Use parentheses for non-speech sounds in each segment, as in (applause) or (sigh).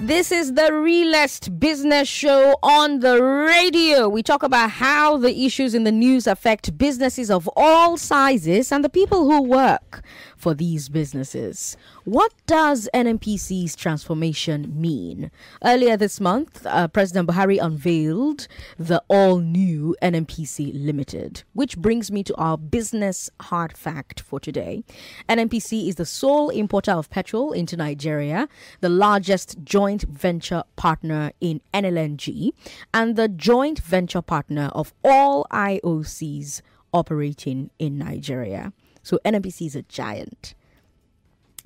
This is the realest business show on the radio. We talk about how the issues in the news affect businesses of all sizes and the people who work for these businesses. What does NNPC's transformation mean? Earlier this month, uh, President Buhari unveiled the all new NNPC Limited, which brings me to our business hard fact for today. NNPC is the sole importer of petrol into Nigeria, the largest joint venture partner in NLNG, and the joint venture partner of all IOCs operating in Nigeria. So NNPC is a giant.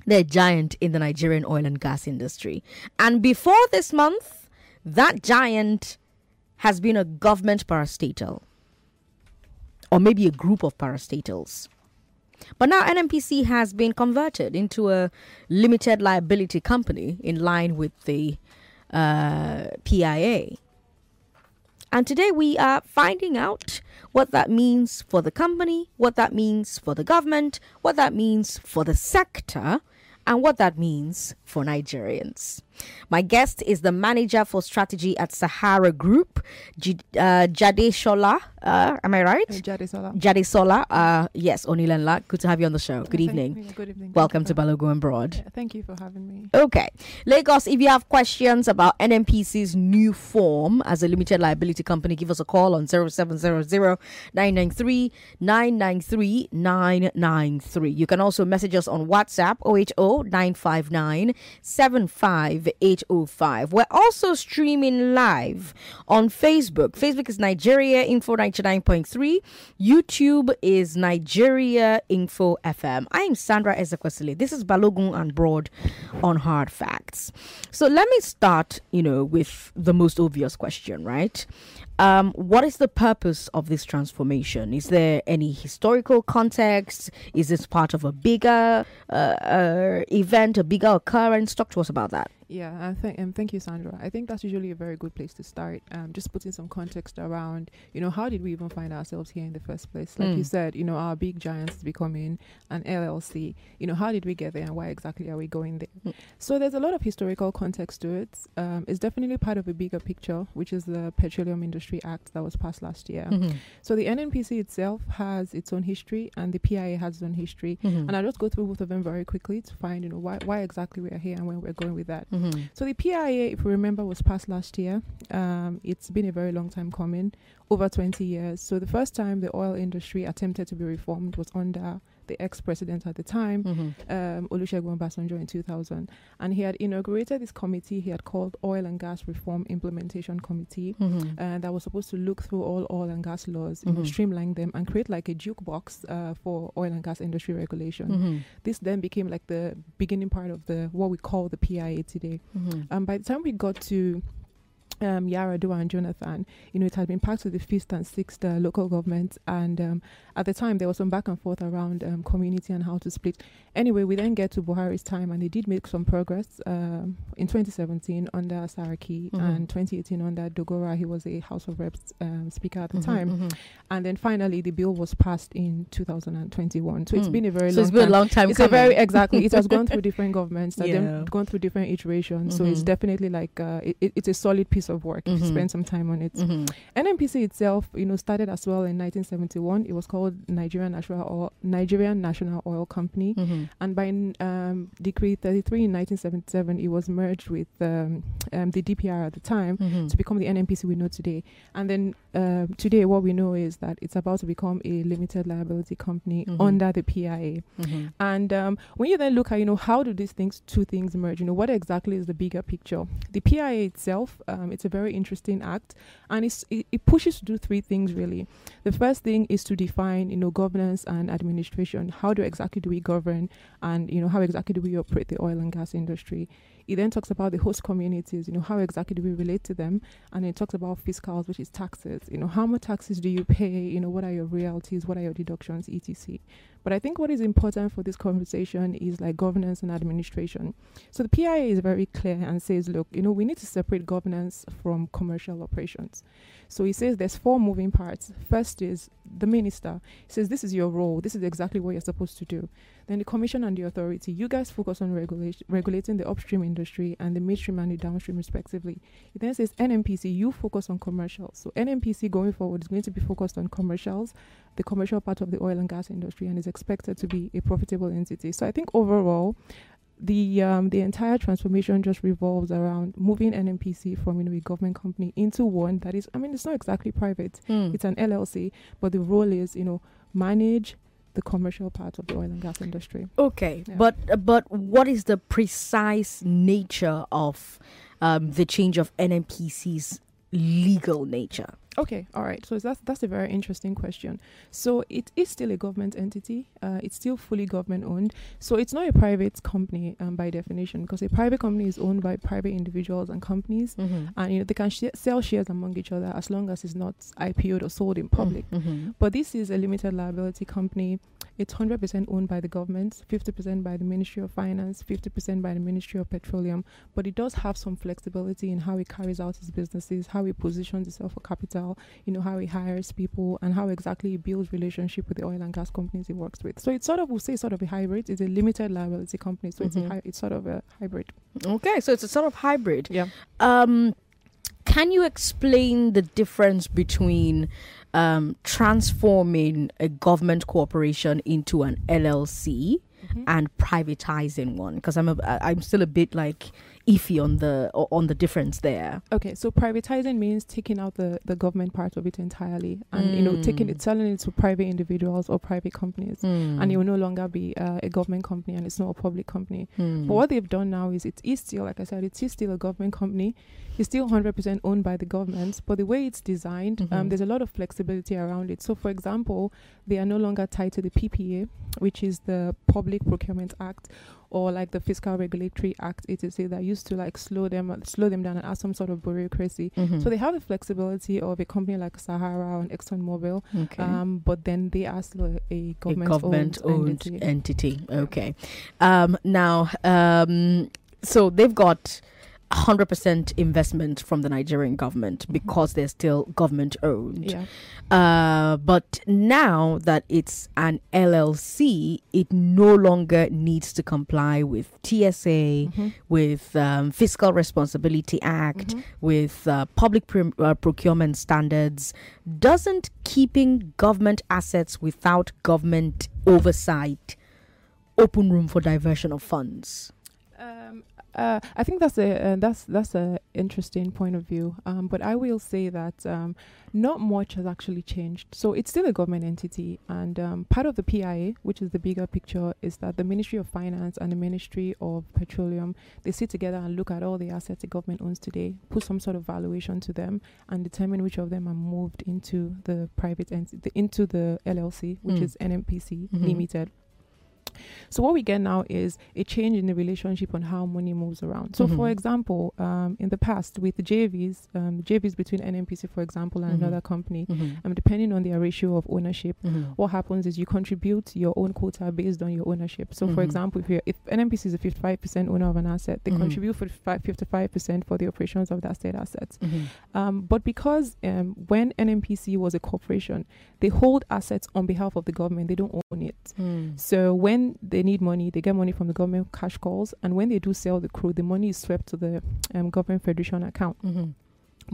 They're a giant in the Nigerian oil and gas industry. And before this month, that giant has been a government parastatal or maybe a group of parastatals. But now NNPC has been converted into a limited liability company in line with the uh, PIA. And today we are finding out what that means for the company, what that means for the government, what that means for the sector, and what that means for Nigerians. My guest is the manager for strategy at Sahara Group, J- uh, Jade Shola. Uh, am I right? Jade Sola. Jade Sola. Uh, yes, Onilanla. Good to have you on the show. Good evening. Thank, good evening. Welcome to Balogun and Broad. Yeah, thank you for having me. Okay. Lagos, if you have questions about NNPC's new form as a limited liability company, give us a call on 0700 993 993 993. You can also message us on WhatsApp 080 959 75805. We're also streaming live on Facebook. Facebook is Nigeria Info 99.3. YouTube is Nigeria Info FM. I am Sandra Ezekwesili. This is Balogun and Broad on Hard Facts. So let me start, you know, with the most obvious question, right? Um, what is the purpose of this transformation? Is there any historical context? Is this part of a bigger uh, uh, event, a bigger occurrence? Talk to us about that. Yeah, I think um, thank you, Sandra. I think that's usually a very good place to start. Um, just putting some context around, you know, how did we even find ourselves here in the first place? Like Mm. you said, you know, our big giants becoming an LLC. You know, how did we get there, and why exactly are we going there? Mm. So there's a lot of historical context to it. Um, it's definitely part of a bigger picture, which is the Petroleum Industry Act that was passed last year. Mhm. So the NNPC itself has its own history, and the PIA has its own history. Mhm. And I'll just go through both of them very quickly to find, you know, why, why exactly we are here and where we're going with that. Mhm. So the PIA, if you remember, was passed last year. Um, it's been a very long time coming, over 20 years. So the first time the oil industry attempted to be reformed was under the ex-president at the time, Mhm. um, Olusegun Obasanjo in 2000, and he had inaugurated this committee he had called Oil and Gas Reform Implementation Committee. Mhm. And that was supposed to look through all oil and gas laws, you know, Mhm. streamline them, and create like a jukebox uh, for oil and gas industry regulation. Mhm. This then became like the beginning part of the what we call the PIA today. Mhm. Um, by the time we got to um, Yaradua and Jonathan, you know, it had been passed to the fifth and sixth uh, local governments, and um, at the time there was some back and forth around um, community and how to split. Anyway, we then get to Buhari's time, and they did make some progress um, in 2017 under Saraki, Mhm. and 2018 under Dogara. He was a House of Reps um, speaker at the Mhm. time, Mhm. and then finally the bill was passed in 2021. So it's been a very So long it's been time a long time it's a very exactly. It has gone (laughs) through different governments. Yeah. then gone through different iterations. So it's Mhm. definitely like uh, it, it- it's a solid piece of work if you spend some time on it. Mhm. NNPC itself, you know, started as well in 1971. It was called Nigerian National Oil, Nigerian National Oil Company, Mhm. and by um, Decree 33 in 1977, it was merged with um, um, the DPR at the time Mhm. to become the NNPC we know today. And then um today, what we know is that it's about to become a limited liability company Mhm. under the PIA. Mhm. And um, when you then look at, you know, how do these things, two things merge? You know, what exactly is the bigger picture? The PIA itself, um, it's a very interesting act, and it, it pushes to do three things really. The first thing is to define, you know, governance and administration. How do exactly do we govern, and you know, how exactly do we operate the oil and gas industry? It then talks about the host communities, you know, how exactly do we relate to them? And it talks about fiscals, which is taxes. You know, how much taxes do you pay? You know, what are your royalties? What are your deductions, etc. But I think what is important for this conversation is like governance and administration. So the PIA is very clear and says, look, you know, we need to separate governance from commercial operations. So he says there's four moving parts. First is the minister he says this is your role, this is exactly what you're supposed to do. Then the commission and the authority, you guys focus on regulating the upstream industry and the midstream and the downstream respectively. It then says NNPC, you focus on commercials. So NNPC going forward is going to be focused on commercials, the commercial part of the oil and gas industry, and is expected to be a profitable entity. So I think overall, the um, the entire transformation just revolves around moving NNPC from you know a government company into one that is I mean it's not exactly private Mm. it's an LLC but the role is you know manage the commercial part of the oil and gas industry Okay, Yeah. but uh, but what is the precise nature of um, the change of NNPC's legal nature? Okay, all right. So that's that's a very interesting question. So it is still a government entity. Uh, it's still fully government owned. So it's not a private company um, by definition, because a private company is owned by private individuals and companies, Mm-hmm. and you know they can sh- sell shares among each other as long as it's not IPO'd or sold in public. Mm-hmm. But this is a limited liability company. It's 100% owned by the government, 50% by the Ministry of Finance, 50% by the Ministry of Petroleum. But it does have some flexibility in how it carries out its businesses, how it positions itself for capital, you know, how he hires people, and how exactly he builds relationship with the oil and gas companies he works with. So it's sort of, we'll say, sort of a hybrid. It's a limited liability company, so it's Mhm. a hy- it's sort of a hybrid. Okay, so it's a sort of hybrid. Yeah. Um, can you explain the difference between um, transforming a government corporation into an LLC and privatizing one? Because I'm a, I'm still a bit like iffy on the on the difference there. Okay, so privatizing means taking out the, the government part of it entirely, and you know, taking Mm. it, selling it to private individuals or private companies, Hmm. and it will no longer be uh, a government company, and it's not a public company. Hmm. But what they've done now is it is still, like I said, it is still a government company. It's still 100% owned by the government, but the way it's designed, Mhm. um, there's a lot of flexibility around it. So, for example, they are no longer tied to the PPA, which is the Public Procurement Act, or like the Fiscal Regulatory Act, etc., that used to like slow them slow them down and add some sort of bureaucracy. Mhm. So they have the flexibility of a company like Sahara or ExxonMobil, okay. um, but then they are still a a government, government-owned entity. entity. Okay. Um, now, um, so they've got 100% investment from the Nigerian government Mhm. because they're still government-owned. Yeah. Uh, but now that it's an LLC, it no longer needs to comply with TSA, Mhm. with um, Fiscal Responsibility Act, Mhm. with uh, public pr- uh, procurement standards. Doesn't keeping government assets without government oversight open room for diversion of funds? Uh, I think that's a uh, that's that's a interesting point of view. Um, but I will say that um, not much has actually changed. So it's still a government entity, and um, part of the PIA, which is the bigger picture, is that the Ministry of Finance and the Ministry of Petroleum they sit together and look at all the assets the government owns today, put some sort of valuation to them, and determine which of them are moved into the private entity, into the LLC, which Mm. is NNPC Mhm. Limited. So what we get now is a change in the relationship on how money moves around. So, for Mhm. example, um, in the past with the JVs, um, JVs between NNPC, for example, and Mhm. another company, Mhm. um, depending on their ratio of ownership, Mhm. what happens is you contribute your own quota based on your ownership. So, for Mhm. example, if you're, if NNPC is a 55% owner of an asset, they Mhm. contribute for 55% for the operations of that state asset. Um, but because um, when NNPC was a corporation, they hold assets on behalf of the government, they don't own it. Mm. So when they need money, they get money from the government cash calls, and when they do sell the crude, the money is swept to the um, government federation account. Mhm.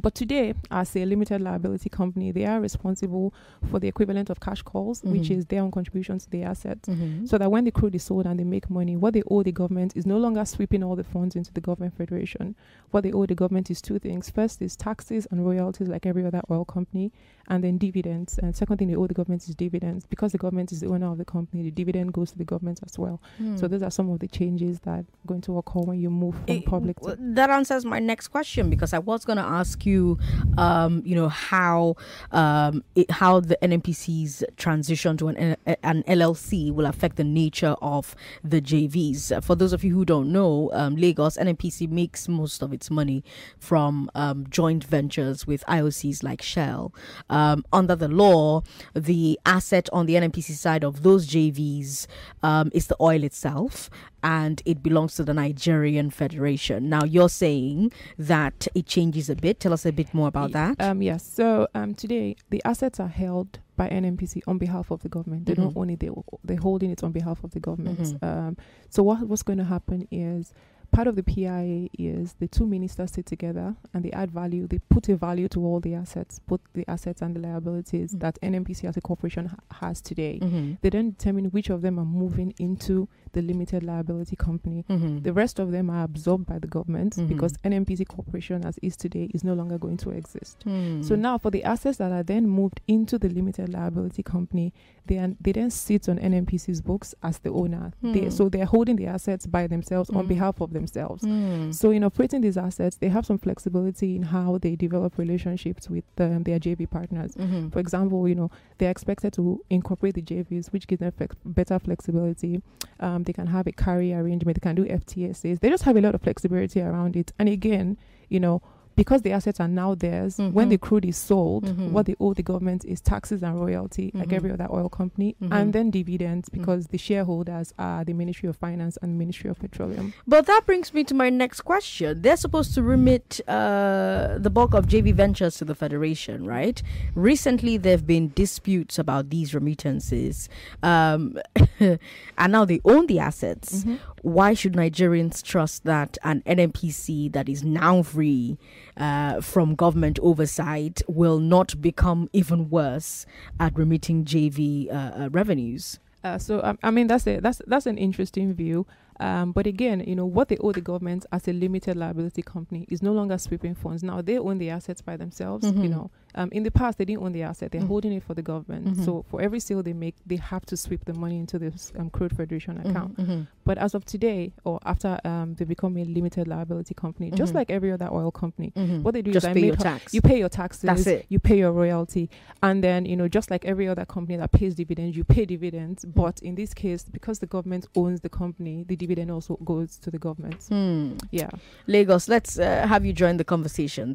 But today, as a limited liability company, they are responsible for the equivalent of cash calls, which Mhm. is their own contribution to the assets. Mhm. So that when the crude is sold and they make money, what they owe the government is no longer sweeping all the funds into the government federation. What they owe the government is two things. First is taxes and royalties, like every other oil company, and then dividends. And second thing they owe the government is dividends. Because the government is the owner of the company, the dividend goes to the government as well. So Mm. those are some of the changes that are going to occur when you move from Eh, public w- that answers my next question because I was going to ask you, um, you know, how um, it, how the NNPC's transition to an an LLC will affect the nature of the JVs. For those of you who don't know, um, Lagos NNPC makes most of its money from um, joint ventures with IOCs like Shell. Um, under the law, the asset on the NNPC side of those JVs um, is the oil itself, and it belongs to the Nigerian Federation. Now, you're saying that it changes a bit. Tell us a bit more about that. Um, yes. So um, today, the assets are held by NNPC on behalf of the government. They don't Mhm. own it; they they're holding it on behalf of the government. Mhm. Um, so what what's going to happen is part of the PIA is the two ministers sit together and they add value. They put a value to all the assets, both the assets and the liabilities Mm. that NNPC as a corporation ha- has today. Mhm. They then determine which of them are moving into the limited liability company. Mhm. The rest of them are absorbed by the government Mhm. because NNPC corporation as is today is no longer going to exist. Hmm. So now for the assets that are then moved into the limited liability company, they are, they then sit on NNPC's books as the owner. Hmm. They, so they're holding the assets by themselves on Hmm. behalf of themselves. Hmm. So in operating these assets, they have some flexibility in how they develop relationships with um, their JV partners. Mhm. For example, you know, they're expected to incorporate the JVs, which gives them flex- better flexibility. Um, Um, they can have a carry arrangement, they can do FTSAs. They just have a lot of flexibility around it. And again, you know, because the assets are now theirs, when Mhm. the crude is sold, Mhm. what they owe the government is taxes and royalty, like Mhm. every other oil company, Mhm. and then dividends Mm. because the shareholders are the Ministry of Finance and Ministry of Petroleum. But that brings me to my next question. They're supposed to remit uh, the bulk of JV Ventures to the Federation, right? Recently, there have been disputes about these remittances, um, (laughs) and now they own the assets. Why should Nigerians trust that an NNPC that is now free uh, from government oversight will not become even worse at remitting JV uh, uh, revenues? Uh, so um, I mean that's a, that's that's an interesting view. Um, but again, you know what they owe the government as a limited liability company is no longer sweeping funds. Now they own the assets by themselves. Mhm. You know, um, in the past they didn't own the asset; they're Mhm. holding it for the government. Mhm. So for every sale they make, they have to sweep the money into this um, crude federation account. Mhm. But as of today, or after um, they become a limited liability company, just Mhm. like every other oil company, Mhm. what they do Just is pay your tax. you pay your taxes. That's it. You pay your royalty, and then you know, just like every other company that pays dividends, you pay dividends. Mm. But in this case, because the government owns the company, the dividend also goes to the government. Hmm. Yeah. Lagos, let's uh, have you join the conversation.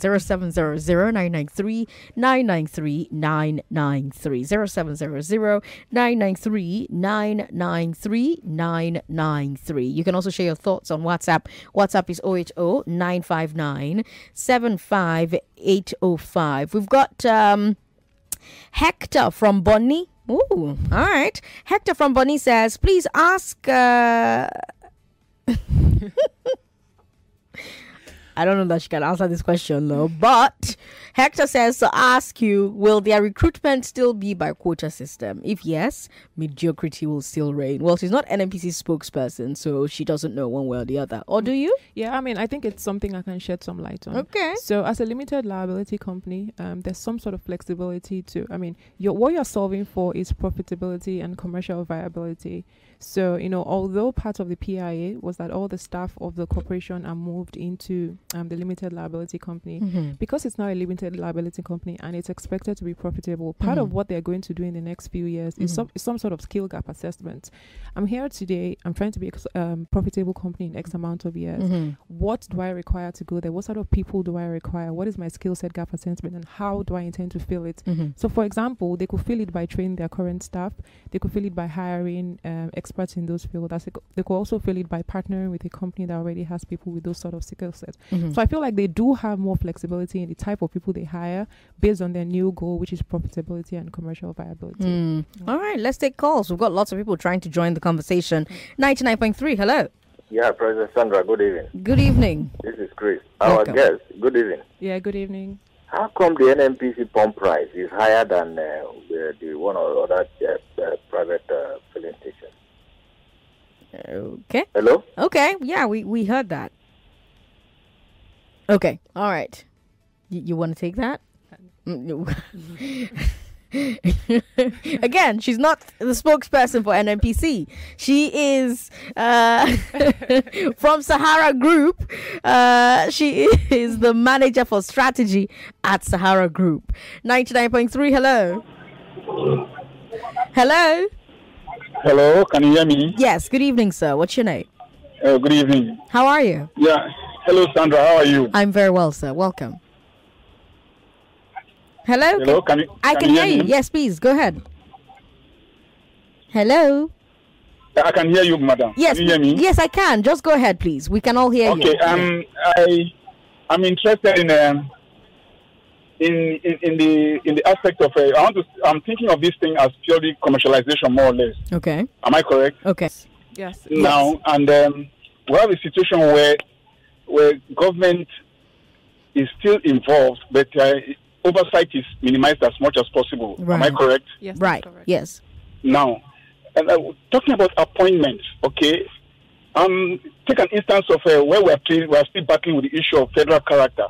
0700-993-993-993. 0700-993-993-993. You can also share your thoughts on WhatsApp. WhatsApp is 080-959-75805. We've got um, Hector from Bonny. Ooh, all right. Hector from Bonny says, please ask... Uh, (laughs) I don't know that she can answer this question though. But Hector says to ask you, will their recruitment still be by quota system? If yes, mediocrity will still reign. Well, she's not NNPC spokesperson, so she doesn't know one way or the other. Or do you? Yeah, I mean, I think it's something I can shed some light on. Okay. So, as a limited liability company, um, there's some sort of flexibility to. I mean, you're, what you're solving for is profitability and commercial viability. So, you know, although part of the PIA was that all the staff of the corporation are moved into um, the limited liability company, Mhm. because it's now a limited liability company and it's expected to be profitable, part Mhm. of what they're going to do in the next few years is Mhm. some is some sort of skill gap assessment. I'm here today. I'm trying to be a um, profitable company in X amount of years. Mhm. What do I require to go there? What sort of people do I require? What is my skill set gap assessment, and how do I intend to fill it? Mhm. So, for example, they could fill it by training their current staff. They could fill it by hiring um, experts in those fields. They They could also fill it by partnering with a company that already has people with those sort of skill sets. Mhm. So I feel like they do have more flexibility in the type of people they hire based on their new goal, which is profitability and commercial viability. Hmm. All right, let's take calls. We've got lots of people trying to join the conversation. 99.3, hello. Yeah, President Sandra, good evening. Good evening. This is Chris. Our Welcome. guest, good evening. Yeah, good evening. How come the NNPC pump price is higher than uh, the, the one or other uh, uh, private uh, filling station? Okay. Hello? Okay. Yeah, we, we heard that. Okay. All right. Y- you want to take that? Mm, no. (laughs) Again, she's not the spokesperson for NNPC. She is uh, (laughs) from Sahara Group. Uh, she is the manager for strategy at Sahara Group. 99.3, hello. Hello. Hello, can you hear me? Yes, good evening, sir. What's your name? Uh, good evening. How are you? Yeah. Hello, Sandra. How are you? I'm very well, sir. Welcome. Hello. Hello, can you? I can you hear you. me? Yes, please go ahead. Hello. I can hear you, madam. Yes. Can you hear me? Yes, I can. Just go ahead, please. We can all hear you. Okay. Um, I, I'm interested in um, in, in in the in the aspect of. Uh, I want to. I'm thinking of this thing as purely commercialization, more or less. Okay. Am I correct? Okay. Yes. Now and um, we have a situation where where government is still involved, but uh, oversight is minimized as much as possible. Am I correct? Yes. Right. correct. Yes. Now, and, uh, talking about appointments, okay. Um, take an instance of uh, where we are still, we are still battling with the issue of federal character.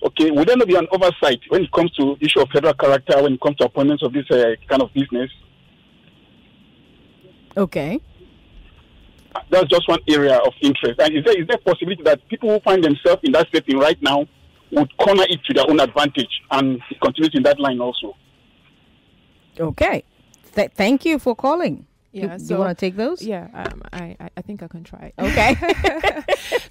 Okay, would there not be an oversight when it comes to issue of federal character when it comes to appointments of this uh, kind of business? Okay. That's just one area of interest. And is there is there a possibility that people who find themselves in that setting right now would corner it to their own advantage and continue in that line also? Okay. Th- thank you for calling. Yeah. Do so you want to take those? Yeah, um, I, I I think I can try. Okay.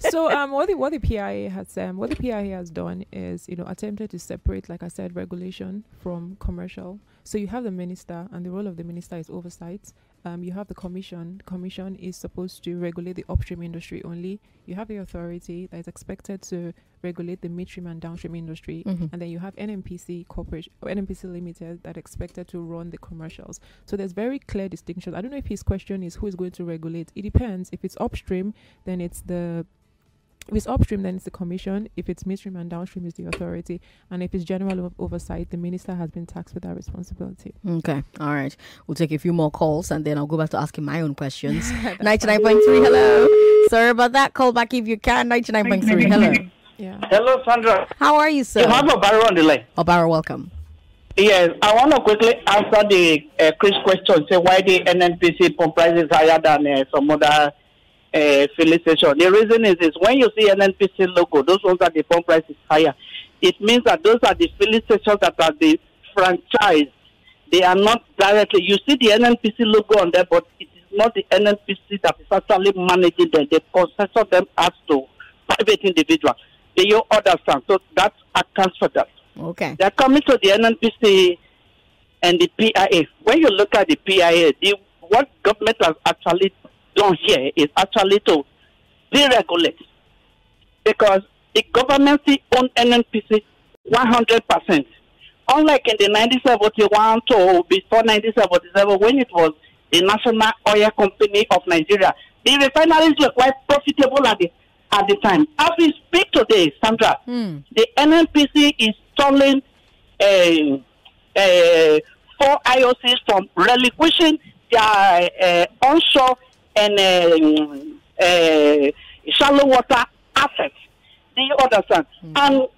(laughs) so um, what the what the PIA has um, what the PIA has done is you know attempted to separate, like I said, regulation from commercial. So you have the minister, and the role of the minister is oversight. Um, you have the commission. Commission is supposed to regulate the upstream industry only. You have the authority that is expected to regulate the midstream and downstream industry, Mhm. and then you have NNPC corporation or NNPC Limited that expected to run the commercials. So there's very clear distinction. I don't know if his question is who is going to regulate. It depends. If it's upstream, then it's the if it's upstream, then it's the commission. If it's midstream and downstream, is the authority. And if it's general o- oversight, the minister has been taxed with that responsibility. Okay. All right. We'll take a few more calls and then I'll go back to asking my own questions. (laughs) 99.3. Hello. Sorry about that. Call back if you can. 99.3. Hello. Yeah. Hello, Sandra. How are you, sir? You have a barrel on the line. Obaro, welcome. Yes, I want to quickly answer the uh, Chris question. Say why the NNPC pump price is higher than uh, some other uh, filling station. The reason is is when you see NNPC logo, those ones that the pump price is higher. It means that those are the filling stations that are the franchise. They are not directly. You see the NNPC logo on there, but it is not the NNPC that is actually managing them. They concession them as to private individual. Do you understand? So that accounts for that. Okay. They're coming to the NNPC and the PIA. When you look at the PIA, the, what government has actually done here is actually to deregulate. Because the government still own NNPC 100%. Unlike in the 1971 to before 1977, when it was the National Oil Company of Nigeria, the refineries were quite profitable at the, at the time. As we speak today, Sandra, Hmm. the NNPC is installing uh, uh, four IOCs from relinquishing their uh, onshore and um, uh, shallow water assets. Do you understand? And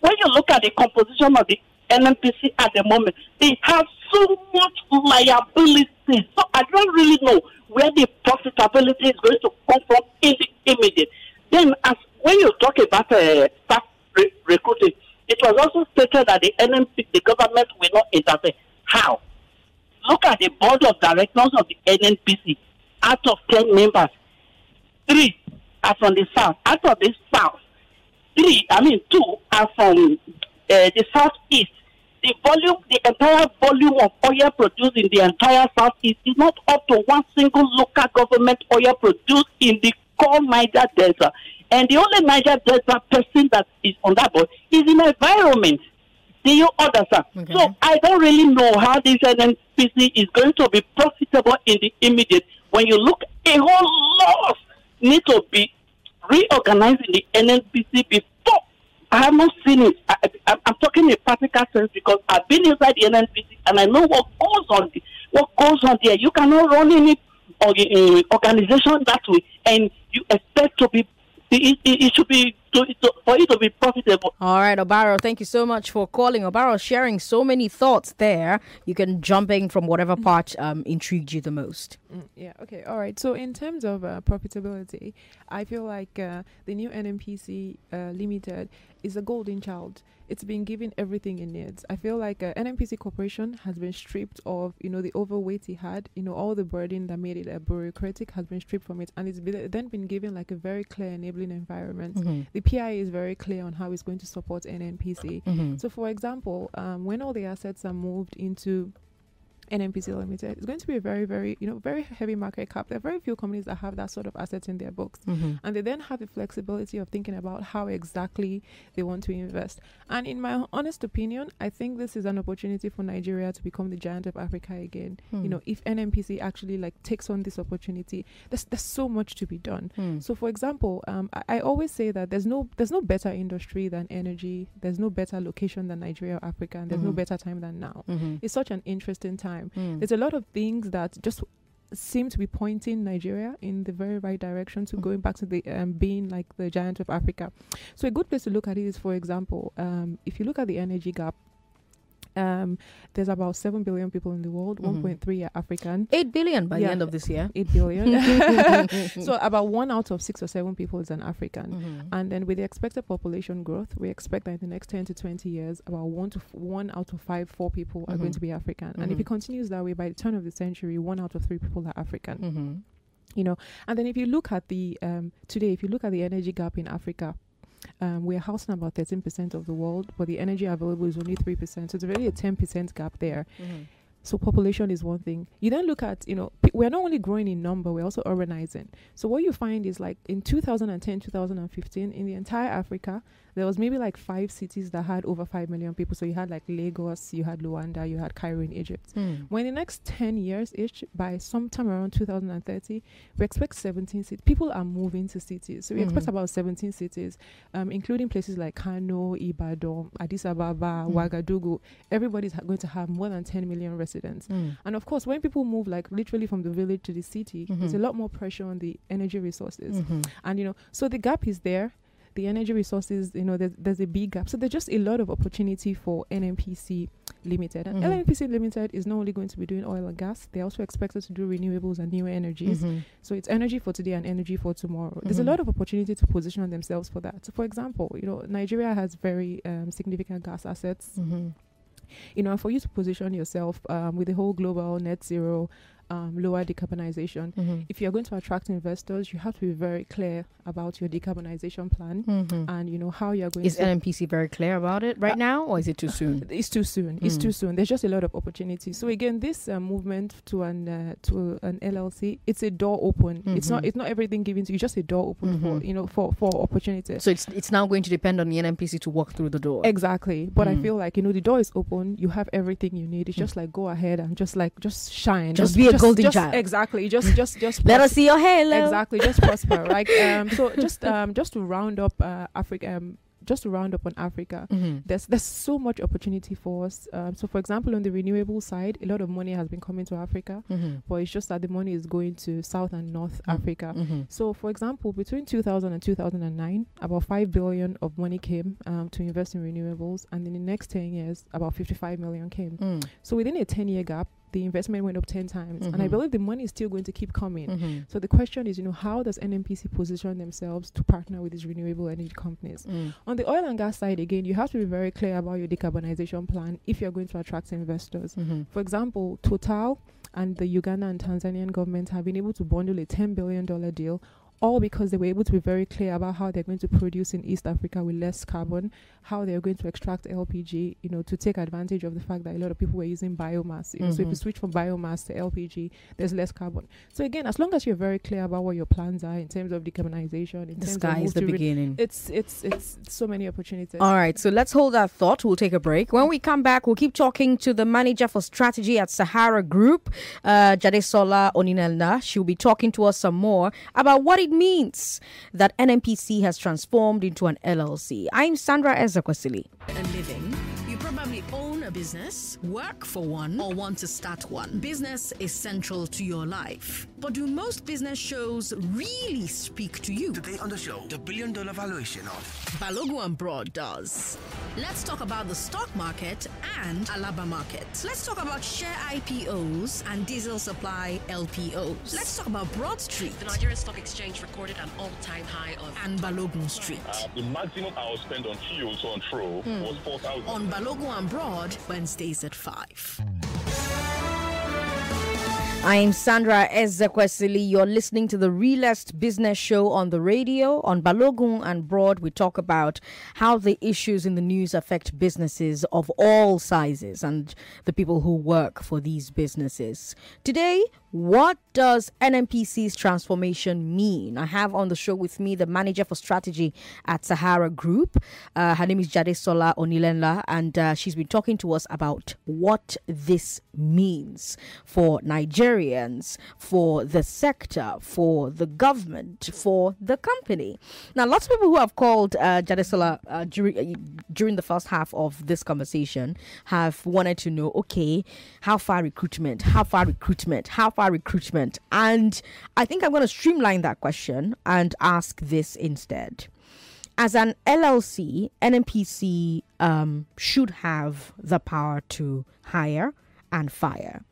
when you look at the composition of the NNPC at the moment, they have so much liability. So I don't really know where the profitability is going to come from in the immediate. Then, as when you talk about uh, staff re- recruiting, it was also stated that the NNP, the government will not interfere. How? Look at the board of directors of the NNPC. Out of 10 members, three are from the south. Out of the south, three, I mean, two are from uh, the southeast. The volume, the entire volume of oil produced in the entire southeast is not up to one single local government oil produced in the core Niger Delta. And the only Niger Delta person that is on that board is in environment. Do you understand? Okay. So I don't really know how this NNPC is going to be profitable in the immediate. When you look, a whole lot need to be reorganized in the NNPC before. I have not seen it. I, I'm talking in practical sense because I've been inside the NNPC and I know what goes on. What goes on there. You cannot run any uh, organization that way, and you expect to be. It, it, it should be to, to, for it to be profitable. All right, Obaro, thank you so much for calling. Obaro sharing so many thoughts there. You can jump in from whatever part um, intrigued you the most. Mm, yeah. Okay. All right. So in terms of uh, profitability, I feel like uh, the new NNPC uh, Limited is a golden child. It's been given everything it needs. I feel like uh, NNPC Corporation has been stripped of, you know, the overweight he had. You know, all the burden that made it a bureaucratic has been stripped from it, and it's been, then been given like a very clear enabling environment. Mm-hmm. the PI is very clear on how it's going to support NNPC. Mm-hmm. So, for example, um, when all the assets are moved into NNPC Limited, it's going to be a very, very, you know, very heavy market cap. There are very few companies that have that sort of assets in their books. Mm-hmm. And they then have the flexibility of thinking about how exactly they want to invest. And in my honest opinion, I think this is an opportunity for Nigeria to become the giant of Africa again. Hmm. You know, if NNPC actually like takes on this opportunity, there's there's so much to be done. Hmm. So, for example, um, I, I always say that there's no there's no better industry than energy. There's no better location than Nigeria or Africa, and there's no Mhm. better time than now. Mm-hmm. It's such an interesting time. Mm. There's a lot of things that just seem to be pointing Nigeria in the very right direction to Mm. going back to the um, being like the giant of Africa. So a good place to look at it is, for example, um, if you look at the energy gap. Um, there's about seven billion people in the world. Mhm. 1.3 are African. Eight billion by Yeah. the end of this year. Eight billion. (laughs) (laughs) so about one out of six or seven people is an African. Mhm. And then with the expected population growth, we expect that in the next 10 to 20 years, about one to f- one out of five, four people are going Mhm. to be African. And if Mhm. it continues that way, by the turn of the century, one out of three people are African. Mhm. You know, and then if you look at the um, today, if you look at the energy gap in Africa. Um, we're housing about 13% of the world, but the energy available is only 3%. So it's really a 10% gap there. Mhm. So population is one thing. You then look at, you know, pe- we're not only growing in number, we're also urbanizing. So what you find is like in 2010, 2015, in the entire Africa, there was maybe like five cities that had over 5 million people. So you had like Lagos, you had Luanda, you had Cairo in Egypt. Mm. When in the next 10 years ish, by sometime around 2030, we expect 17 cities. People are moving to cities. So we expect Mhm. about 17 cities, um, including places like Kano, Ibadan, Addis Ababa, Mm. Ouagadougou. Everybody's ha- going to have more than 10 million residents. Mm. And of course, when people move like literally from the village to the city, there's a lot more pressure on the energy resources. Mhm. And you know, so the gap is there. The energy resources, you know, there's, there's a big gap. So there's just a lot of opportunity for NNPC Limited. And Mhm. NNPC Limited is not only going to be doing oil and gas, they're also expected to do renewables and new energies. Mhm. So it's energy for today and energy for tomorrow. There's a Mhm. lot of opportunity to position themselves for that. So for example, you know, Nigeria has very um, significant gas assets Mhm. you know, and for you to position yourself um, with the whole global net zero, um, lower decarbonization, Mhm. if you're going to attract investors, you have to be very clear about your decarbonization plan Mhm. and you know how you're going Is to. NNPC very clear about it right Uh, now, or is it too soon? (laughs) it's too soon. It's Mm. too soon. There's just a lot of opportunities. So again, this uh, movement to an uh, to an LLC, it's a door open. It's not Mhm. it's not everything given to you. Just a door open for you know for for opportunities. So it's it's now going to depend on the NNPC to walk through the door. Exactly. But I Mm. feel like, you know, the door is open. You have everything you need. It's Mm. just like go ahead and just like just shine. Just be a golden just, child. Exactly. Just just just (laughs) Let us see your halo. Exactly. Just prosper. (laughs) Right. Um so just um just to round up uh Africa um just to round up on Africa. Mhm. There's there's so much opportunity for us. Um, so for example, on the renewable side, a lot of money has been coming to Africa, Mhm. but it's just that the money is going to South and North Mm. Africa. Mhm. So, for example, between 2000 and 2009, about 5 billion of money came um, to invest in renewables, and in the next 10 years, about 55 million came. Mm. So, within a 10 year gap, the investment went up 10 times, and I Mhm. believe the money is still going to keep coming. Mhm. So, the question is, you know, how does NNPC position themselves to partner with these renewable energy companies? Mm. On the oil and gas side, again, you have to be very clear about your decarbonization plan if you're going to attract investors. Mhm. For example, Total and the Uganda and Tanzanian government have been able to bundle a $10 billion deal, all because they were able to be very clear about how they're going to produce in East Africa with less carbon, how they're going to extract LPG, you know, to take advantage of the fact that a lot of people were using biomass. You know, So if you switch from biomass to LPG, there's less carbon. So again, as long as you're very clear about what your plans are in terms of decarbonization, in The terms sky of is the re- beginning. it's it's it's so many opportunities. All right, so let's hold that thought. We'll take a break. When we come back, we'll keep talking to the manager for strategy at Sahara Group, uh, Jadesola Oninelna. She'll be talking to us some more about what it means that NNPC has transformed into an LLC. I'm Sandra Ezekwesili. Business, work for one, or want to start one. Business is central to your life. But do most business shows really speak to you? Today on the show, the billion dollar valuation of Balogun and Broad does. Let's talk about the stock market and Alaba market. Let's talk about share IPOs and diesel supply LPOs. Let's talk about Broad Street The Nigerian Stock Exchange recorded an all-time high of and Balogun Street. Uh, the maximum I was spent on fuel on and fro hmm. was 4,000. On Balogun and Broad, Wednesdays at 5. I'm Sandra Ezekwesili. You're listening to the Realest Business Show on the radio. On Balogun and Broad, we talk about how the issues in the news affect businesses of all sizes and the people who work for these businesses. Today, what does NNPC's transformation mean? I have on the show with me the manager for strategy at Sahara Group. Uh, her name is Jadesola Onilenla, and uh, she's been talking to us about what this means for Nigerians, for the sector, for the government, for the company. Now, lots of people who have called uh, Jadesola uh, during, uh, during the first half of this conversation have wanted to know okay, how far recruitment, how far recruitment, how recruitment? And I think I'm going to streamline that question and ask this instead. As an LLC, NNPC um, should have the power to hire and fire.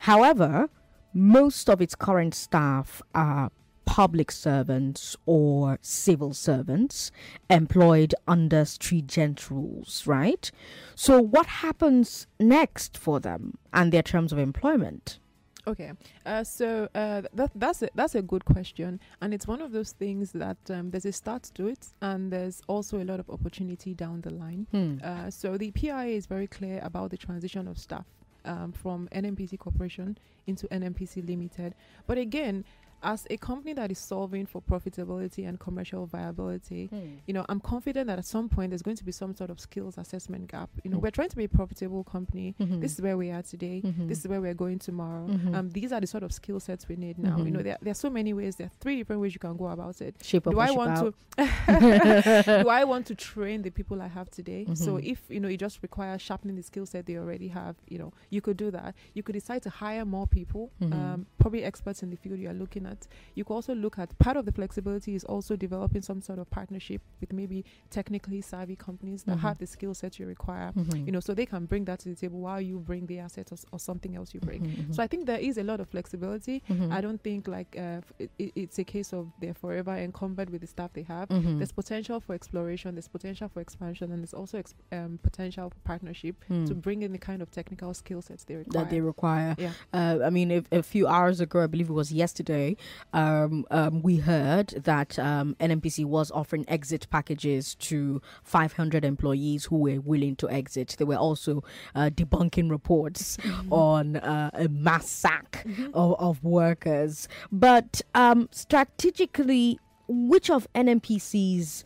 However, most of its current staff are public servants or civil servants employed under stringent rules, right? So, what happens next for them and their terms of employment? Okay, uh, so uh, that that's a, that's a good question, and it's one of those things that um, there's a start to it, and there's also a lot of opportunity down the line. Hmm. Uh, so the PIA is very clear about the transition of staff um, from NNPC Corporation into NNPC Limited, but again, as a company that is solving for profitability and commercial viability, Hmm. you know, I'm confident that at some point there's going to be some sort of skills assessment gap. You know, Mm. we're trying to be a profitable company. Mhm. This is where we are today. Mhm. This is where we're going tomorrow. Mhm. Um, these are the sort of skill sets we need now. You know, there, there are so many ways. There are three different ways you can go about it. Shape do I want out. to? (laughs) do I want to train the people I have today? So Mhm. if you know, you just require sharpening the skill set they already have. You know, you could do that. You could decide to hire more people, Mhm. um, probably experts in the field you are looking at. You could also look at part of the flexibility is also developing some sort of partnership with maybe technically savvy companies that Mhm. have the skill set you require. Mhm. You know, so they can bring that to the table while you bring the assets or, or something else you bring. Mhm, So I think there is a lot of flexibility. mhm. I don't think like uh, f- it, it- it's a case of they're forever encumbered with the staff they have. There's potential for exploration. There's potential for expansion, and there's also ex- um, potential for partnership Hmm. to bring in the kind of technical skill sets they require. that they require. Yeah. Uh, I mean, if, a few hours ago, I believe it was yesterday, um, um, we heard that um, NNPC was offering exit packages to 500 employees who were willing to exit. They were also uh, debunking reports on uh, a mass sack of, of workers. But um, strategically, which of NNPC's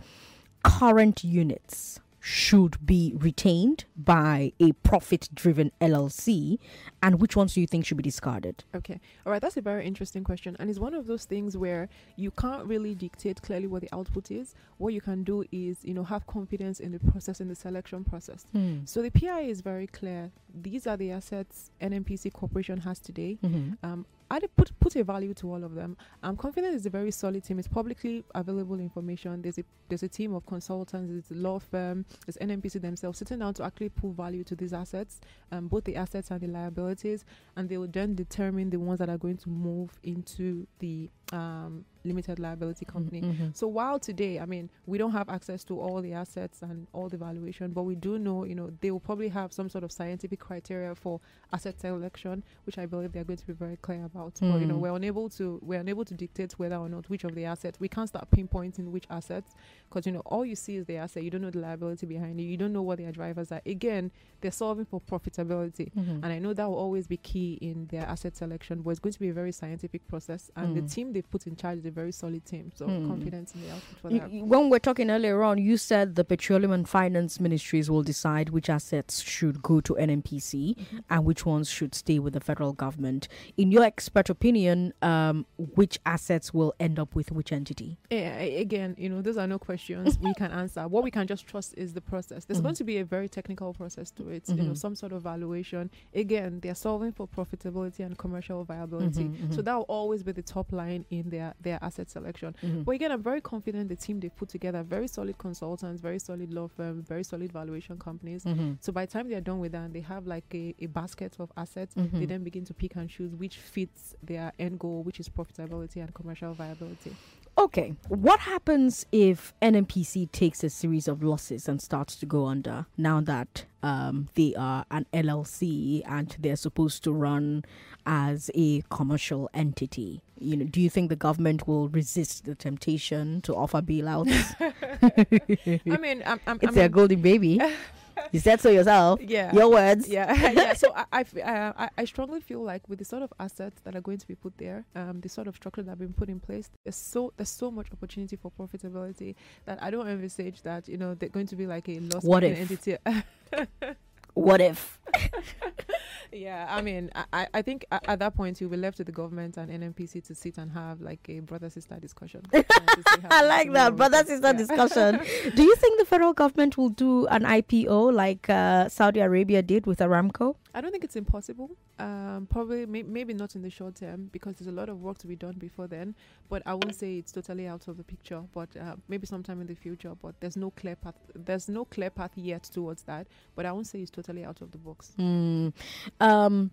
current units should be retained by a profit driven LLC and which ones do you think should be discarded? Okay. All right. That's a very interesting question. And it's one of those things where you can't really dictate clearly what the output is. What you can do is, you know, have confidence in the process, in the selection process. Hmm. So the PI is very clear. These are the assets NNPC Corporation has today. Mhm. Um, I did put put a value to all of them. I'm confident it's a very solid team. It's publicly available information. There's a there's a team of consultants. There's a law firm. There's NNPC themselves sitting down to actually pull value to these assets, um, both the assets and the liabilities, and they will then determine the ones that are going to move into the um, limited liability company. Mhm. So while today, I mean, we don't have access to all the assets and all the valuation, but we do know, you know, they will probably have some sort of scientific criteria for asset selection, which I believe they're going to be very clear about. But you know, Mm. we're unable to we're unable to dictate whether or not which of the assets. We can't start pinpointing which assets because you know all you see is the asset. You don't know the liability behind it. You don't know what their drivers are. Again, they're solving for profitability. Mhm. And I know that will always be key in their asset selection, but it's going to be a very scientific process. And the Mm. team they've put in charge is a very solid team. So Mm. confidence in the output for that. when we we're talking earlier on, you said the petroleum and finance ministries will decide which assets should go to NNPC Mm-hmm. and which ones should stay with the federal government. In your expert opinion, um, which assets will end up with which entity? Yeah, again, you know, those are no questions we can answer. What we can just trust is the process. There's Mhm. going to be a very technical process to it. You know, Mhm. some sort of valuation. Again, they're solving for profitability and commercial viability. Mhm, So mhm. that will always be the top line in their their asset selection. Mhm. But again, I'm very confident the team they've put together, very solid consultants, very solid law firm, very solid valuation companies. Mhm. So by the time they're done with that, they have like a, a basket of assets. They Mhm. then begin to pick and choose which fits their end goal, which is profitability and commercial viability. Okay, what happens if NNPC takes a series of losses and starts to go under now that um, they are an LLC and they're supposed to run as a commercial entity? You know, do you think the government will resist the temptation to offer bailouts? (laughs) I mean, I'm, I'm, it's I their golden baby. (laughs) you said so yourself. Yeah. Your words. Yeah, (laughs) yeah. So I, uh, I, I strongly feel like with the sort of assets that are going to be put there, um, the sort of structure that have been put in place, there's so there's so much opportunity for profitability that I don't envisage that you know they're going to be like a loss What making if? entity. What if? (laughs) yeah, I mean, I- I, think at that point you'll be left to the government and NNPC to sit and have like a brother sister discussion. (laughs) to see how I like that brother sister Yeah. discussion. (laughs) Do you think the federal government will do an IPO like uh, Saudi Arabia did with Aramco? I don't think it's impossible. Um, probably, may- maybe not in the short term because there's a lot of work to be done before then. But I won't say it's totally out of the picture. But uh, maybe sometime in the future. But there's no clear path. There's no clear path yet towards that. But I won't say it's totally out of the box. Hmm. Um,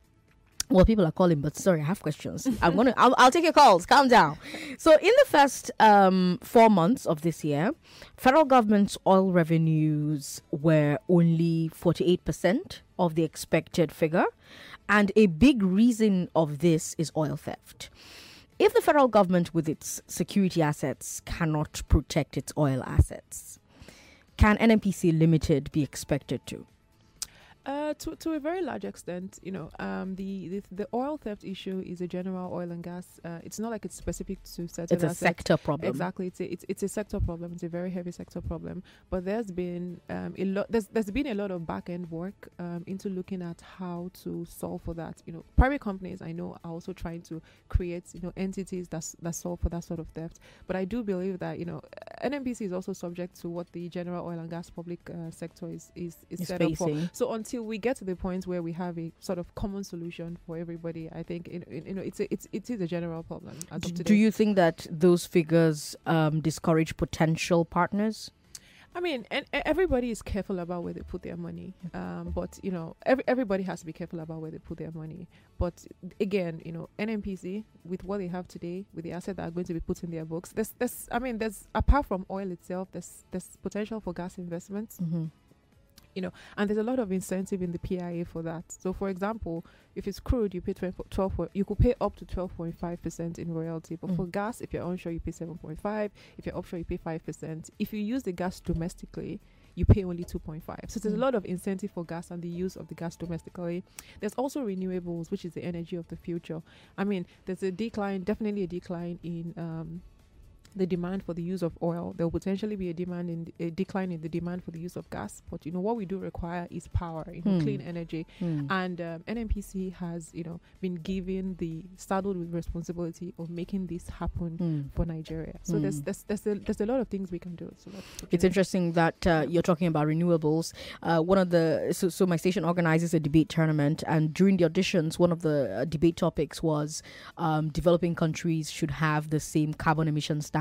well, people are calling, but sorry, I have questions. I'm gonna. I'll, I'll take your calls. Calm down. So, in the first um, four months of this year, federal government's oil revenues were only 48 percent of the expected figure, and a big reason of this is oil theft. If the federal government, with its security assets, cannot protect its oil assets, can NNPC Limited be expected to? Uh, to to a very large extent, you know, um, the, the the oil theft issue is a general oil and gas. Uh, it's not like it's specific to certain. It's a assets. sector problem. Exactly, it's a, it's it's a sector problem. It's a very heavy sector problem. But there's been um, a lot. There's there's been a lot of back end work um, into looking at how to solve for that. You know, private companies I know are also trying to create you know entities that that solve for that sort of theft. But I do believe that you know NNPC is also subject to what the general oil and gas public uh, sector is is, is set up for. facing. So until we get to the point where we have a sort of common solution for everybody, I think you know, you know it's a, it's it is a general problem as of today. Do you think that those figures um, discourage potential partners? I mean, and everybody is careful about where they put their money. Um, but you know, every, everybody has to be careful about where they put their money. But again, you know, NNPC with what they have today, with the assets that are going to be put in their books, there's, there's, I mean, there's apart from oil itself, there's, there's potential for gas investments. Mm-hmm. You know, and there's a lot of incentive in the PIA for that. So, for example, if it's crude, you pay 12, 12 you could pay up to 12.5% in royalty. But for Mm. gas, if you're onshore, you pay 7.5. If you're offshore, you pay 5%. If you use the gas domestically, you pay only 2.5. So there's a Mm. lot of incentive for gas and the use of the gas domestically. There's also renewables, which is the energy of the future. I mean, there's a decline, definitely a decline in um, the demand for the use of oil. There will potentially be a demand in a decline in the demand for the use of gas. But you know what we do require is power, you know, Hmm. clean energy. Hmm. And um, NNPC has, you know, been given the saddled with responsibility of making this happen Hmm. for Nigeria. So there's Hmm. there's there's a, there's a lot of things we can do. So It's interesting that uh, you're talking about renewables. Uh, one of the so, so my station organizes a debate tournament, and during the auditions, one of the uh, debate topics was um, developing countries should have the same carbon emission standards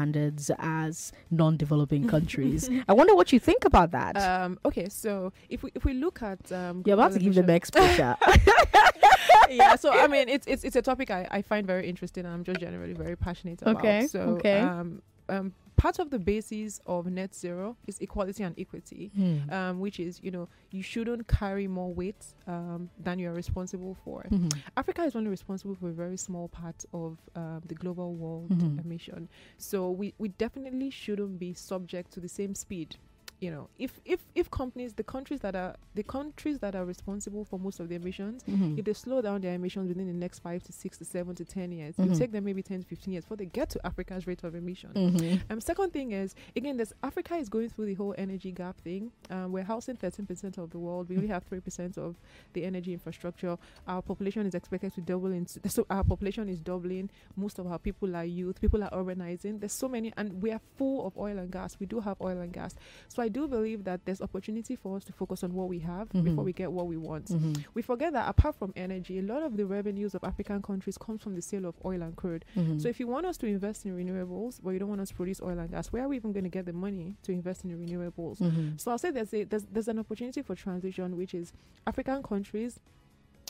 as non-developing (laughs) countries. I wonder what you think about that. Um, okay, so if we if we look at um, you're about to give them exposure. (laughs) yeah, so I mean it's it's it's a topic I, I find very interesting and I'm just generally very passionate about. Okay, So okay. um um part of the basis of net zero is equality and equity. Hmm. Um, which is, you know, you shouldn't carry more weight um, than you're responsible for. Mhm. Africa is only responsible for a very small part of um, the global world Mhm. emission. So we, we definitely shouldn't be subject to the same speed. You know, if, if if companies, the countries that are the countries that are responsible for most of the emissions, Mhm. if they slow down their emissions within the next five to six to seven to ten years, it Mhm. will take them maybe ten to fifteen years before they get to Africa's rate of emission. Mhm. Um, second thing is again, this Africa is going through the whole energy gap thing. Um, we're housing 13% of the world. We only have 3% of the energy infrastructure. Our population is expected to double. In so our population is doubling. Most of our people are youth. People are urbanizing. There's so many, and we are full of oil and gas. We do have oil and gas. So I do believe that there's opportunity for us to focus on what we have before Mhm. we get what we want. Mhm. We forget that apart from energy, a lot of the revenues of African countries comes from the sale of oil and crude. Mhm. So if you want us to invest in renewables, but you don't want us to produce oil and gas, where are we even going to get the money to invest in the renewables? Mhm. So I'll say there's a there's, there's an opportunity for transition, which is African countries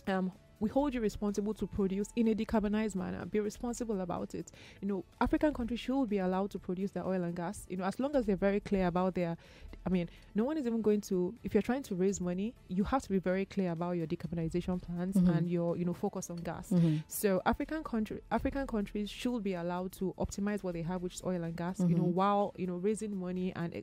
um we hold you responsible to produce in a decarbonized manner. Be responsible about it. You know, African countries should be allowed to produce their oil and gas. You know, as long as they're very clear about their. I mean, no one is even going to. If you're trying to raise money, you have to be very clear about your decarbonization plans Mhm. and your, you know, focus on gas. Mhm. So African country, African countries should be allowed to optimize what they have, which is oil and gas. You know, while you know raising money and eh,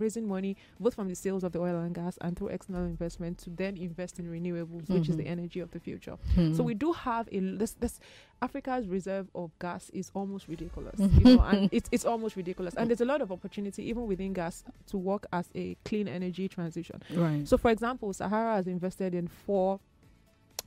raising money both from the sales of the oil and gas and through external investment to then invest in renewables, which is the Mhm. energy of the future. Hmm. So we do have a this this Africa's reserve of gas is almost ridiculous, you know, and it's it's almost ridiculous. And there's a lot of opportunity even within gas to work as a clean energy transition. Right. So, for example, Sahara has invested in four.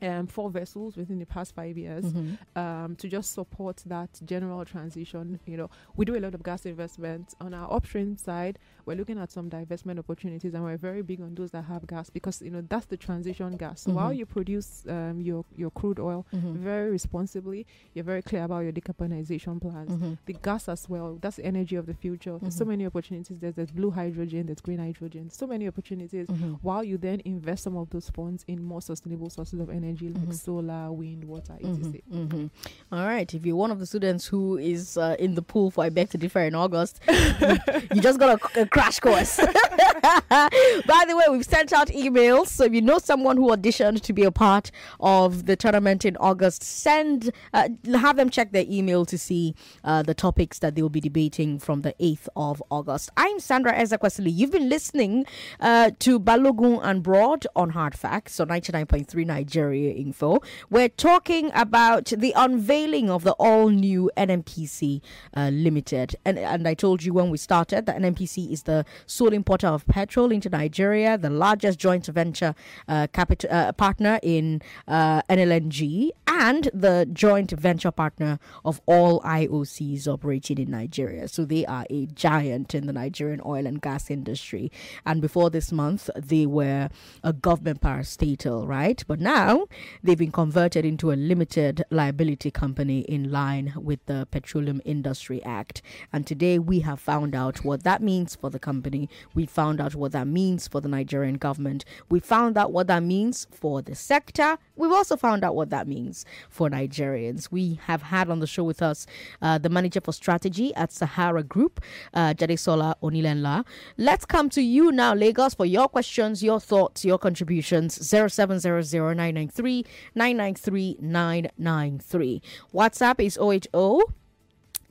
Um, four vessels within the past five years Mhm. um, to just support that general transition. You know, we do a lot of gas investment on our upstream side. We're looking at some divestment opportunities, and we're very big on those that have gas because you know that's the transition gas. So while Mhm. you produce um, your your crude oil Mhm. very responsibly, you're very clear about your decarbonization plans. Mhm. The gas as well, that's the energy of the future. There's so Mhm. many opportunities. There's, there's blue hydrogen, there's green hydrogen, so many opportunities. Mhm. While you then invest some of those funds in more sustainable sources of energy like Mhm. solar, wind, water, etc. All right. If you're one of the students who is uh, in the pool for I beg to differ in August, (laughs) you, you just got a, a crash course. (laughs) By the way, we've sent out emails. So if you know someone who auditioned to be a part of the tournament in August, send uh, have them check their email to see uh, the topics that they will be debating from the 8th of August. I'm Sandra Ezekwesili. You've been listening uh, to Balogun and Broad on Hard Facts on 99.3 Nigeria Info. We're talking about the unveiling of the all new NNPC uh, Limited. And, and I told you when we started that NNPC is the sole importer of petrol into Nigeria, the largest joint venture uh, capital, uh, partner in uh, NLNG, and the joint venture partner of all IOCs operating in Nigeria. So they are a giant in the Nigerian oil and gas industry. And before this month, they were a government parastatal, right? But now they've been converted into a limited liability company in line with the Petroleum Industry Act. And today we have found out what that means for the company. We found out what that means for the Nigerian government. We found out what that means for the sector. We've also found out what that means for Nigerians. We have had on the show with us uh, the manager for strategy at Sahara Group, uh, Jadesola Onilenla. Let's come to you now, Lagos, for your questions, your thoughts, your contributions. 0700 993 993 993. WhatsApp is 080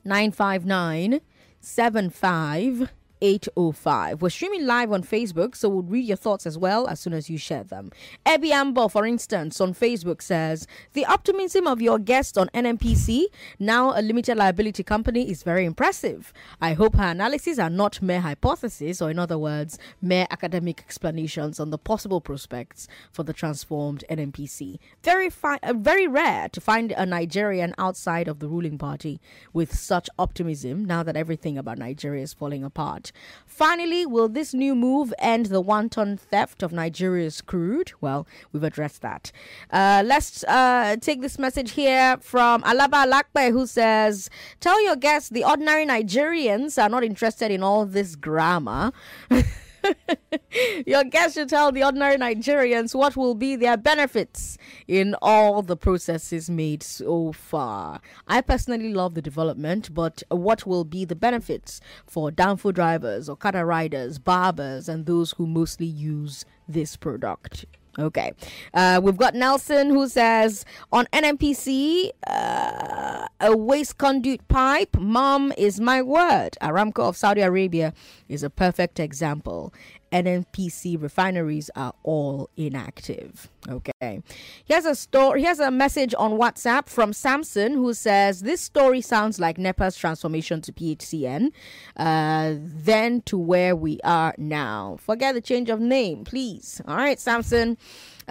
959 75 805. We're streaming live on Facebook, so we'll read your thoughts as well as soon as you share them. Ebby Amber, for instance, on Facebook says The optimism of your guest on NNPC, now a limited liability company, is very impressive. I hope her analyses are not mere hypotheses, or in other words, mere academic explanations on the possible prospects for the transformed NNPC. Very, fi- uh, very rare to find a Nigerian outside of the ruling party with such optimism now that everything about Nigeria is falling apart. Finally, will this new move end the wanton theft of Nigeria's crude? Well, we've addressed that. Uh, let's uh, take this message here from Alaba Alakbe, who says, Tell your guests the ordinary Nigerians are not interested in all this grammar. (laughs) (laughs) Your guest should tell the ordinary Nigerians what will be their benefits in all the processes made so far. I personally love the development, but what will be the benefits for danfo drivers, Okada riders, barbers, and those who mostly use this product? Okay. Uh, we've got Nelson who says on NNPC, uh, a waste conduit pipe, mom is my word. Aramco of Saudi Arabia is a perfect example. NNPC refineries are all inactive. Okay. Here's a story. Here's a message on WhatsApp from Samson who says this story sounds like NEPA's transformation to PHCN, uh, then to where we are now. Forget the change of name, please. All right, Samson.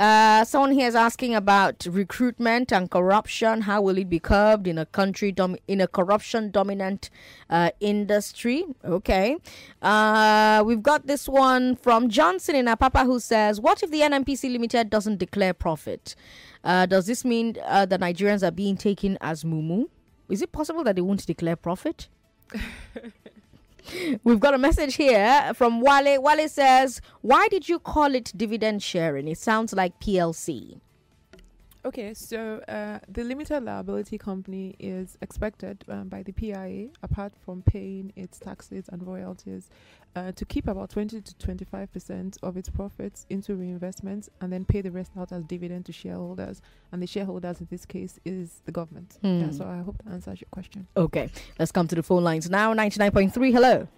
Uh, someone here is asking about recruitment and corruption. How will it be curbed in a country dom- in a corruption dominant uh, industry? Okay. Uh, we've got this one from Johnson in Apapa who says, "What if the NNPC Limited doesn't declare profit? Uh, does this mean uh, the Nigerians are being taken as mumu? Is it possible that they won't declare profit?" (laughs) We've got a message here from Wale. Wale says, Why did you call it dividend sharing? It sounds like PLC. Okay, so uh, the limited liability company is expected um, by the PIA, apart from paying its taxes and royalties, uh, to keep about 20 to 25 percent of its profits into reinvestments and then pay the rest out as dividend to shareholders. And the shareholders in this case is the government. Yeah, Hmm. so I hope that answers your question. Okay, let's come to the phone lines now. 99.3, hello.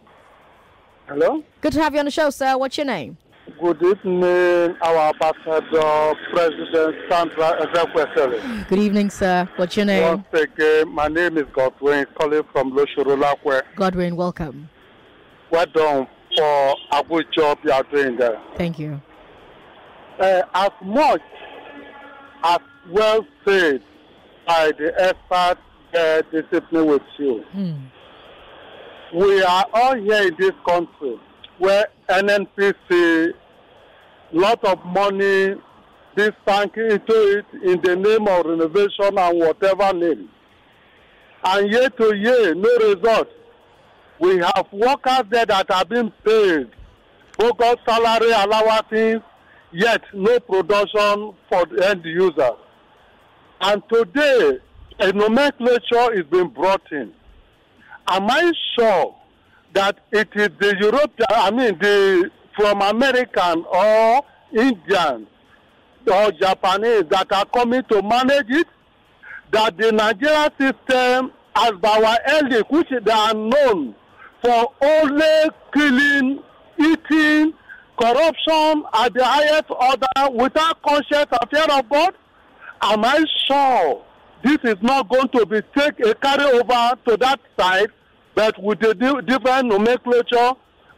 Hello. Good to have you on the show, sir. What's your name? Good evening, our ambassador, President Sandra Ezekwesili. Good evening, sir. What's your name? Once again, my name is Godwin, calling from Loshurulakwe. Godwin, welcome. Well done for a good job you are doing there. Thank you. Uh, as much as well said by the expert uh, discipline with you, Hmm. we are all here in this country where NNPC lot of money be sunk into it in the name of renovation and whatever name. And year to year, no result. We have workers there that have been paid bogus salary allowances, yet no production for the end user. And today, a nomenclature is being brought in am I sure that it is the European, I mean, the from American or Indian or Japanese that are coming to manage it? That the Nigeria system, as our elders, which they are known for only killing, eating, corruption at the highest order without conscience and fear of God? Am I sure this is not going to be take a carry over to that side, but with a di- different nomenclature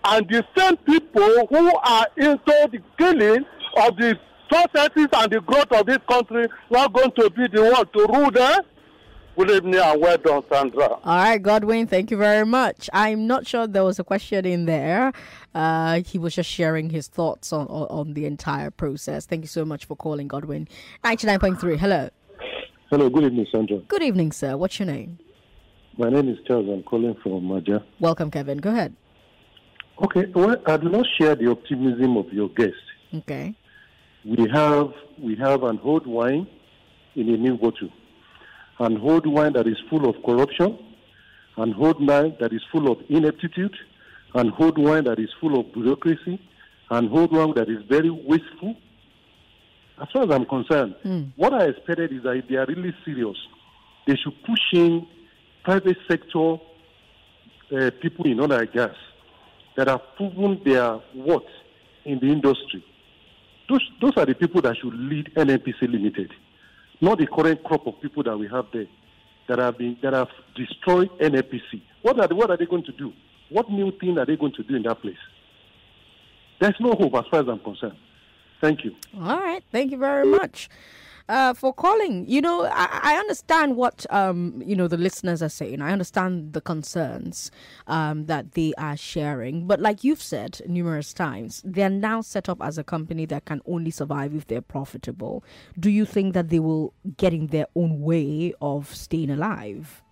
and the same people who are into the killing of the successes and the growth of this country not going to be the one to rule there? Good evening and well done, Sandra. All right, Godwin, thank you very much. I'm not sure there was a question in there. Uh, he was just sharing his thoughts on, on, on the entire process. Thank you so much for calling, Godwin. 99.3, hello. Hello, good evening, Sandra. Good evening, sir. What's your name? My name is Charles. I'm calling from Maja. Welcome, Kevin. Go ahead. Okay, well, I do not share the optimism of your guest. Okay. We have we have an old wine in a new bottle, an old wine that is full of corruption, an old wine that is full of ineptitude, an old wine that is full of bureaucracy, an old wine that is very wasteful. As far as I'm concerned, hmm. what I expected is that if they are really serious, they should push in private sector uh, people in oil and gas that have proven their worth in the industry. Those, those are the people that should lead NNPC Limited, not the current crop of people that we have there that have been that have destroyed NNPC. What are what are they going to do? What new thing are they going to do in that place? There's no hope as far as I'm concerned. Thank you. All right. Thank you very much uh, for calling. You know, I, I understand what um, you know the listeners are saying. I understand the concerns um, that they are sharing. But like you've said numerous times, they're now set up as a company that can only survive if they're profitable. Do you think that they will get in their own way of staying alive?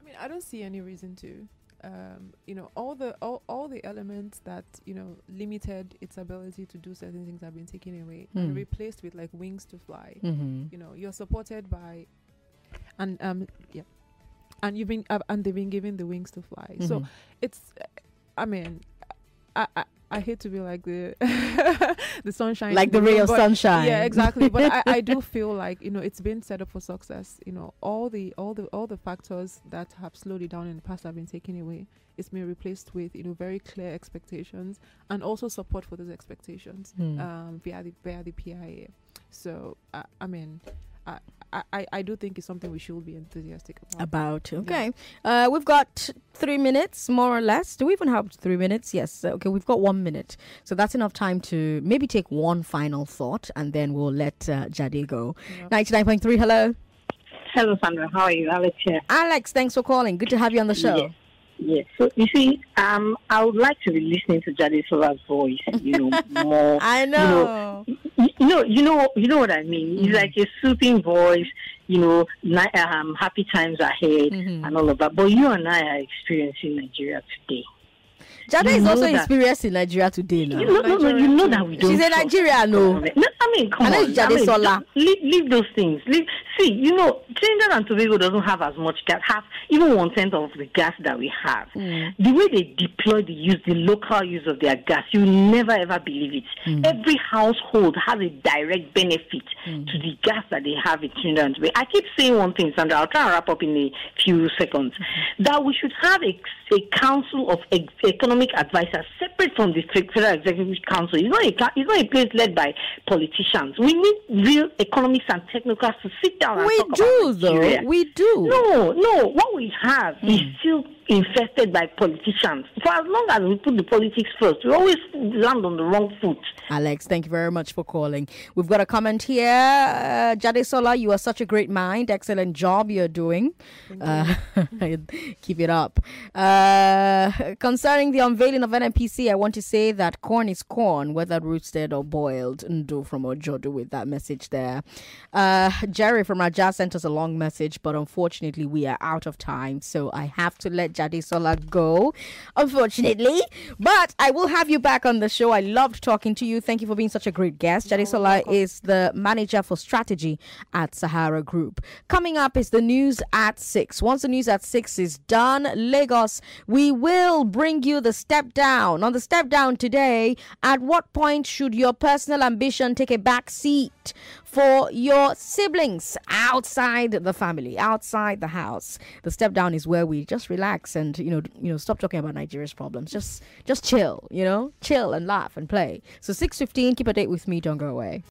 I mean, I don't see any reason to. Um, you know, all the all, all the elements that you know limited its ability to do certain things have been taken away Mm. and replaced with like wings to fly. Mhm. You know, you're supported by, and um, yeah, and you've been uh, and they've been given the wings to fly. So Mhm. it's, I mean, I. I I hate to be like the (laughs) the sunshine, Like the ray of sunshine. Yeah, exactly. But I, I do (laughs) feel like you know it's been set up for success. You know, all the all the all the factors that have slowed it down in the past have been taken away. It's been replaced with you know very clear expectations and also support for those expectations Hmm. um, via the via the PIA. So I I mean, I, I I do think it's something we should be enthusiastic about. About okay, uh, we've got three minutes more or less. Do we even have three minutes? Yes. Okay, we've got one minute, so that's enough time to maybe take one final thought, and then we'll let uh, Jade go. Ninety nine point three. Hello. Hello, Sandra. How are you? Alex here. Alex, thanks for calling. Good to have you on the show. Yes. Yes. So you see, um, I would like to be listening to Jade Sola's voice. You know (laughs) more. I know. You know, you know, you know, you know what I mean. Mm-hmm. It's like a soothing voice. You know, um, happy times ahead Mm-hmm. and all of that. But you and I are experiencing Nigeria today. Jada You is also experienced in Nigeria today now. You know, no, no, you know that we don't. She's a Nigerian, no. No, I mean, come I on. Jade mean, Sola. Leave, leave those things. Leave, see, you know, Trinidad and Tobago doesn't have as much gas, have even one tenth of the gas that we have. Mm. The way they deploy the use, the local use of their gas, you never ever believe it. Mm. Every household has a direct benefit Mm. to the gas that they have in Trinidad and Tobago. I keep saying one thing, Sandra. I'll try and wrap up in a few seconds. That we should have a, a council of ex- economic advisors separate from the Federal Executive Council. It's not a it's not a place led by politicians. We need real economists and technocrats to sit down. And We do, though. We do. No, no. What we have is Hmm. still infested by politicians. For as long as we put the politics first, we always land on the wrong foot. Alex, thank you very much for calling. We've got a comment here. Uh, Jade Sola, you are such a great mind. Excellent job you're doing. Uh, (laughs) keep it up. Uh, concerning the unveiling of NNPC, I want to say that corn is corn, whether roasted or boiled. Ndo from Ojodu with that message there. Uh, Jerry from Raja sent us a long message, but unfortunately, we are out of time. So I have to let Jade Sola go, unfortunately. But I will have you back on the show. I loved talking to you. Thank you for being such a great guest. Jade Sola is the manager for strategy at Sahara Group. Coming up is the news at 6. Once the news at 6 is done, Lagos, we will bring you the step down. On the step down today, at what point should your personal ambition take a back seat for your siblings outside the family, outside the house? The step down is where we just relax and you know, you know, stop talking about Nigeria's problems. Just just chill, you know? Chill and laugh and play. So 6:15, keep a date with me, don't go away.